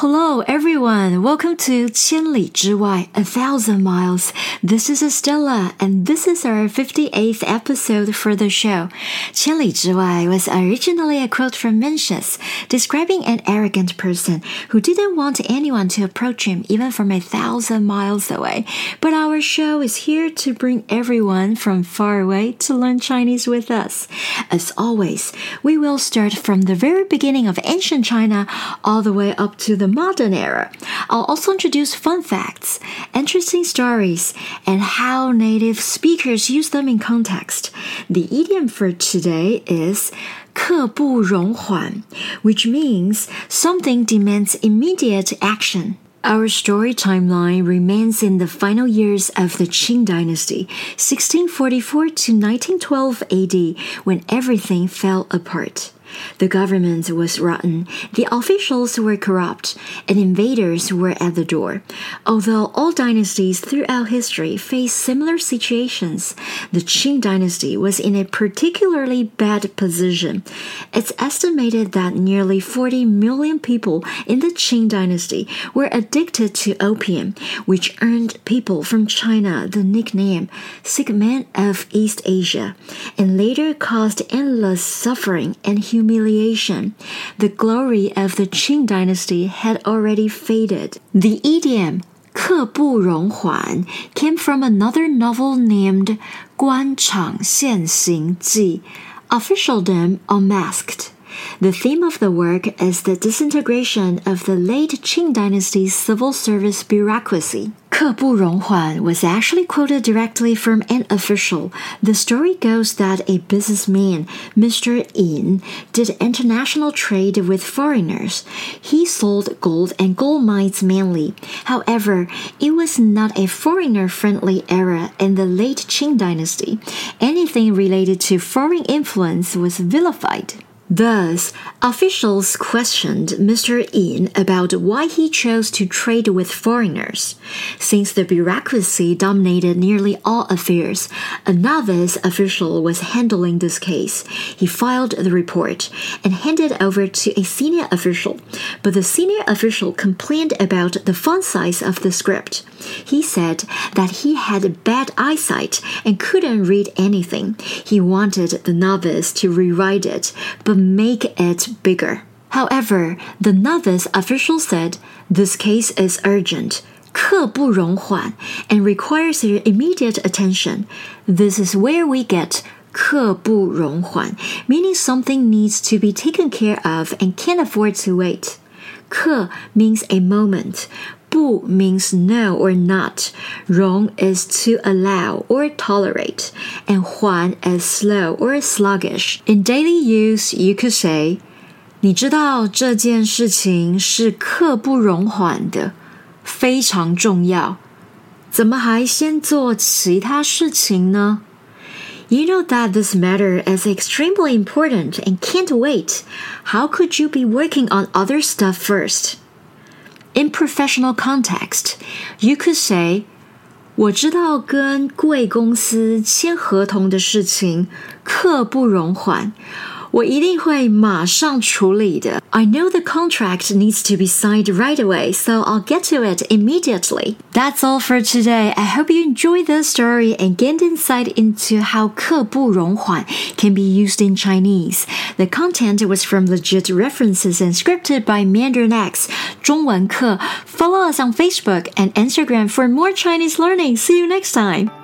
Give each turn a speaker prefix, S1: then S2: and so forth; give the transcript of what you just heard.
S1: Hello, everyone. Welcome to 千里之外, a thousand miles. This is Estella, and this is our 58th episode for the show. 千里之外 was originally a quote from Mencius, describing an arrogant person who didn't want anyone to approach him even from a thousand miles away. But our show is here to bring everyone from far away to learn Chinese with us. As always, we will start from the very beginning of ancient China all the way up to the the modern era. I'll also introduce fun facts, interesting stories, and how native speakers use them in context. The idiom for today is 刻不容缓, which means something demands immediate action. Our story timeline remains in the final years of the Qing dynasty, 1644 to 1912 AD, when everything fell apart. The government was rotten, the officials were corrupt, and invaders were at the door. Although all dynasties throughout history faced similar situations, the Qing dynasty was in a particularly bad position. It's estimated that nearly 40 million people in the Qing dynasty were addicted to opium, which earned people from China the nickname sick men of East Asia, and later caused endless suffering and humiliation humiliation. The glory of the Qing dynasty had already faded. The idiom 刻不容缓 came from another novel named 官场现形记, officialdom unmasked. The theme of the work is the disintegration of the late Qing dynasty's civil service bureaucracy. 刻不容缓 was actually quoted directly from an official. The story goes that a businessman, Mr. Yin, did international trade with foreigners. He sold gold and gold mines mainly. However, it was not a foreigner friendly era in the late Qing dynasty. Anything related to foreign influence was vilified. Thus, officials questioned Mr. Yin about why he chose to trade with foreigners. Since the bureaucracy dominated nearly all affairs, a novice official was handling this case. He filed the report and handed over to a senior official, but the senior official complained about the font size of the script. He said that he had bad eyesight and couldn't read anything. He wanted the novice to rewrite it, but make it bigger. However, the novice official said this case is urgent. 刻不容缓 and requires your immediate attention. This is where we get 刻不容缓, meaning something needs to be taken care of and can't afford to wait. 刻 means a moment. Bu means no or not. Róng is to allow or tolerate. And Huan is slow or sluggish. In daily use, you could say, 你知道这件事情是刻不容缓的，非常重要。怎么还先做其他事情呢？You know that this matter is extremely important and can't wait. How could you be working on other stuff first? In professional context, you could say, 我知道跟贵公司签合同的事情刻不容缓。 我一定会马上处理的。I know the contract needs to be signed right away, so I'll get to it immediately. That's all for today. I hope you enjoyed this story and gained insight into how 刻不容缓 can be used in Chinese. The content was from legit references and scripted by MandarinX 中文课. Follow us on Facebook and Instagram for more Chinese learning. See you next time.